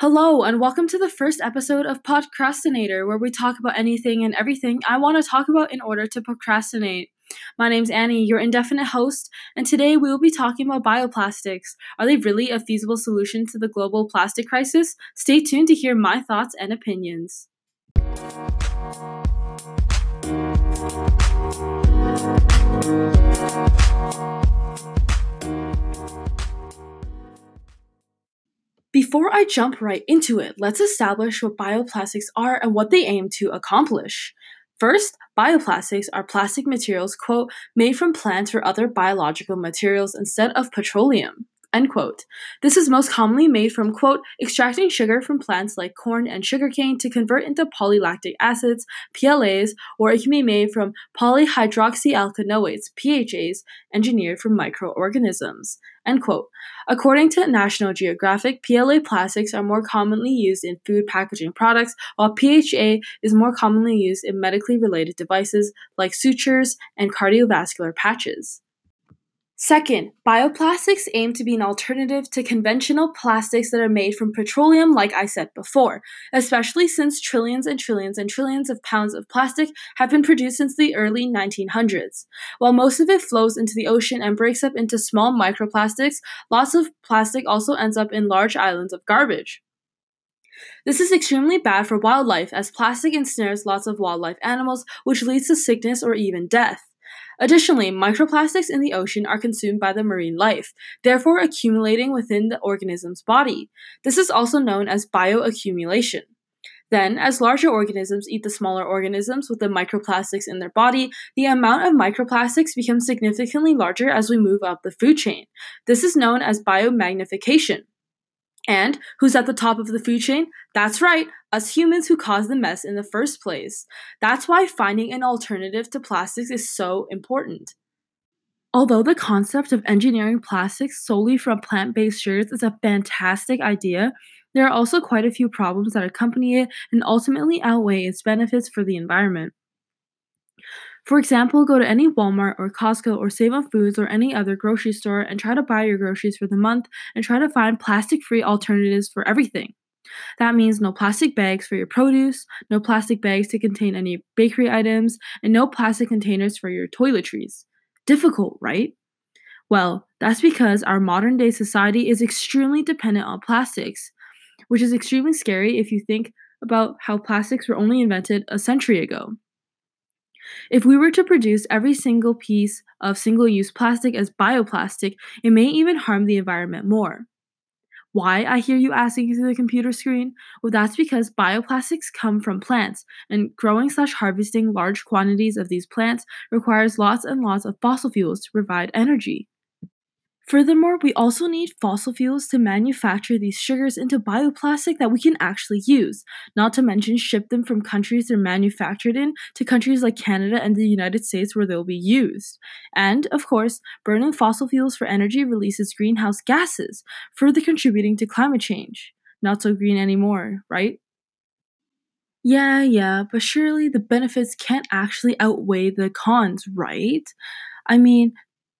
Hello, and welcome to the first episode of Podcrastinator, where we talk about anything and everything I want to talk about in order to procrastinate. My name's Annie, your indefinite host, and today we will be talking about bioplastics. Are they really a feasible solution to the global plastic crisis? Stay tuned to hear my thoughts and opinions. Before I jump right into it, let's establish what bioplastics are and what they aim to accomplish. First, bioplastics are plastic materials, quote, made from plants or other biological materials instead of petroleum. End quote. This is most commonly made from, quote, extracting sugar from plants like corn and sugarcane to convert into polylactic acids, PLAs, or it can be made from polyhydroxyalkanoates, PHAs, engineered from microorganisms. End quote. According to National Geographic, PLA plastics are more commonly used in food packaging products, while PHA is more commonly used in medically related devices like sutures and cardiovascular patches. Second, bioplastics aim to be an alternative to conventional plastics that are made from petroleum, like I said before, especially since trillions and trillions and trillions of pounds of plastic have been produced since the early 1900s. While most of it flows into the ocean and breaks up into small microplastics, lots of plastic also ends up in large islands of garbage. This is extremely bad for wildlife as plastic ensnares lots of wildlife animals, which leads to sickness or even death. Additionally, microplastics in the ocean are consumed by the marine life, therefore accumulating within the organism's body. This is also known as bioaccumulation. Then, as larger organisms eat the smaller organisms with the microplastics in their body, the amount of microplastics becomes significantly larger as we move up the food chain. This is known as biomagnification. And who's at the top of the food chain? That's right, us humans who caused the mess in the first place. That's why finding an alternative to plastics is so important. Although the concept of engineering plastics solely from plant based sugars is a fantastic idea, there are also quite a few problems that accompany it and ultimately outweigh its benefits for the environment. For example, go to any Walmart or Costco or Save on Foods or any other grocery store and try to buy your groceries for the month and try to find plastic free alternatives for everything. That means no plastic bags for your produce, no plastic bags to contain any bakery items, and no plastic containers for your toiletries. Difficult, right? Well, that's because our modern day society is extremely dependent on plastics, which is extremely scary if you think about how plastics were only invented a century ago. If we were to produce every single piece of single use plastic as bioplastic, it may even harm the environment more. Why, I hear you asking through the computer screen? Well, that's because bioplastics come from plants, and growing slash harvesting large quantities of these plants requires lots and lots of fossil fuels to provide energy. Furthermore, we also need fossil fuels to manufacture these sugars into bioplastic that we can actually use, not to mention ship them from countries they're manufactured in to countries like Canada and the United States where they'll be used. And, of course, burning fossil fuels for energy releases greenhouse gases, further contributing to climate change. Not so green anymore, right? Yeah, yeah, but surely the benefits can't actually outweigh the cons, right? I mean,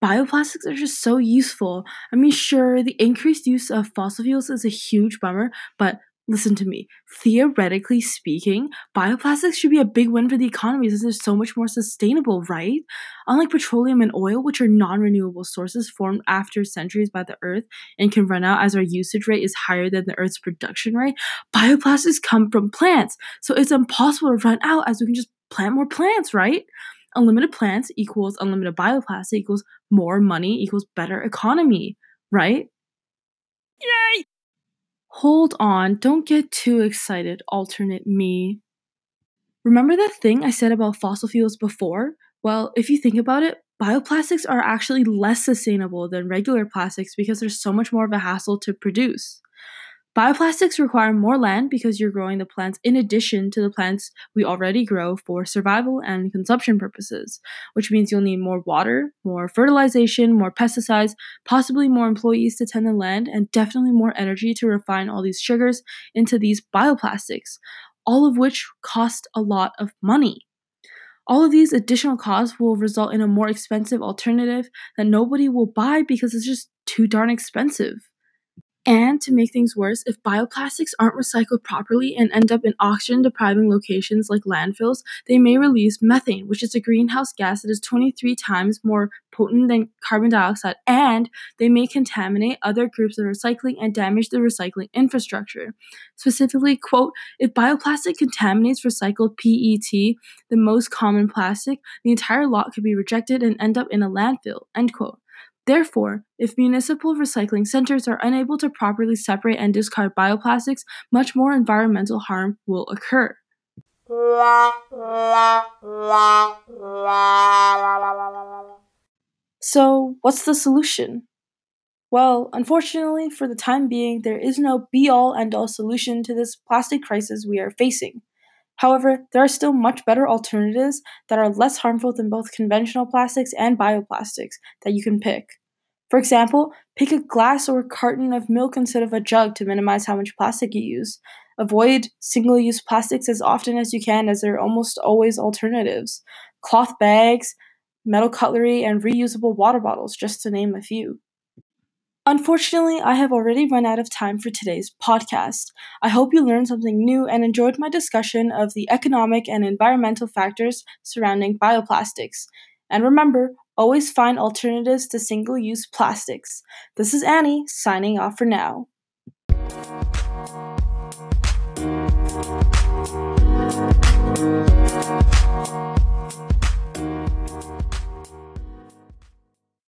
bioplastics are just so useful. I mean, sure, the increased use of fossil fuels is a huge bummer, but listen to me. Theoretically speaking, bioplastics should be a big win for the economy since they're so much more sustainable, right? Unlike petroleum and oil, which are non renewable sources formed after centuries by the earth and can run out as our usage rate is higher than the earth's production rate, bioplastics come from plants. So it's impossible to run out as we can just plant more plants, right? Unlimited plants equals unlimited bioplastic equals more money equals better economy, right? Yay! Hold on, don't get too excited, alternate me. Remember that thing I said about fossil fuels before? Well, if you think about it, bioplastics are actually less sustainable than regular plastics because there's so much more of a hassle to produce. Bioplastics require more land because you're growing the plants in addition to the plants we already grow for survival and consumption purposes, which means you'll need more water, more fertilization, more pesticides, possibly more employees to tend the land, and definitely more energy to refine all these sugars into these bioplastics, all of which cost a lot of money. All of these additional costs will result in a more expensive alternative that nobody will buy because it's just too darn expensive. And to make things worse, if bioplastics aren't recycled properly and end up in oxygen depriving locations like landfills, they may release methane, which is a greenhouse gas that is 23 times more potent than carbon dioxide, and they may contaminate other groups of recycling and damage the recycling infrastructure. Specifically, quote, if bioplastic contaminates recycled PET, the most common plastic, the entire lot could be rejected and end up in a landfill, end quote. Therefore, if municipal recycling centers are unable to properly separate and discard bioplastics, much more environmental harm will occur. So, what's the solution? Well, unfortunately, for the time being, there is no be all end all solution to this plastic crisis we are facing. However, there are still much better alternatives that are less harmful than both conventional plastics and bioplastics that you can pick. For example, pick a glass or a carton of milk instead of a jug to minimize how much plastic you use. Avoid single use plastics as often as you can, as there are almost always alternatives. Cloth bags, metal cutlery, and reusable water bottles, just to name a few. Unfortunately, I have already run out of time for today's podcast. I hope you learned something new and enjoyed my discussion of the economic and environmental factors surrounding bioplastics. And remember, always find alternatives to single use plastics. This is Annie, signing off for now.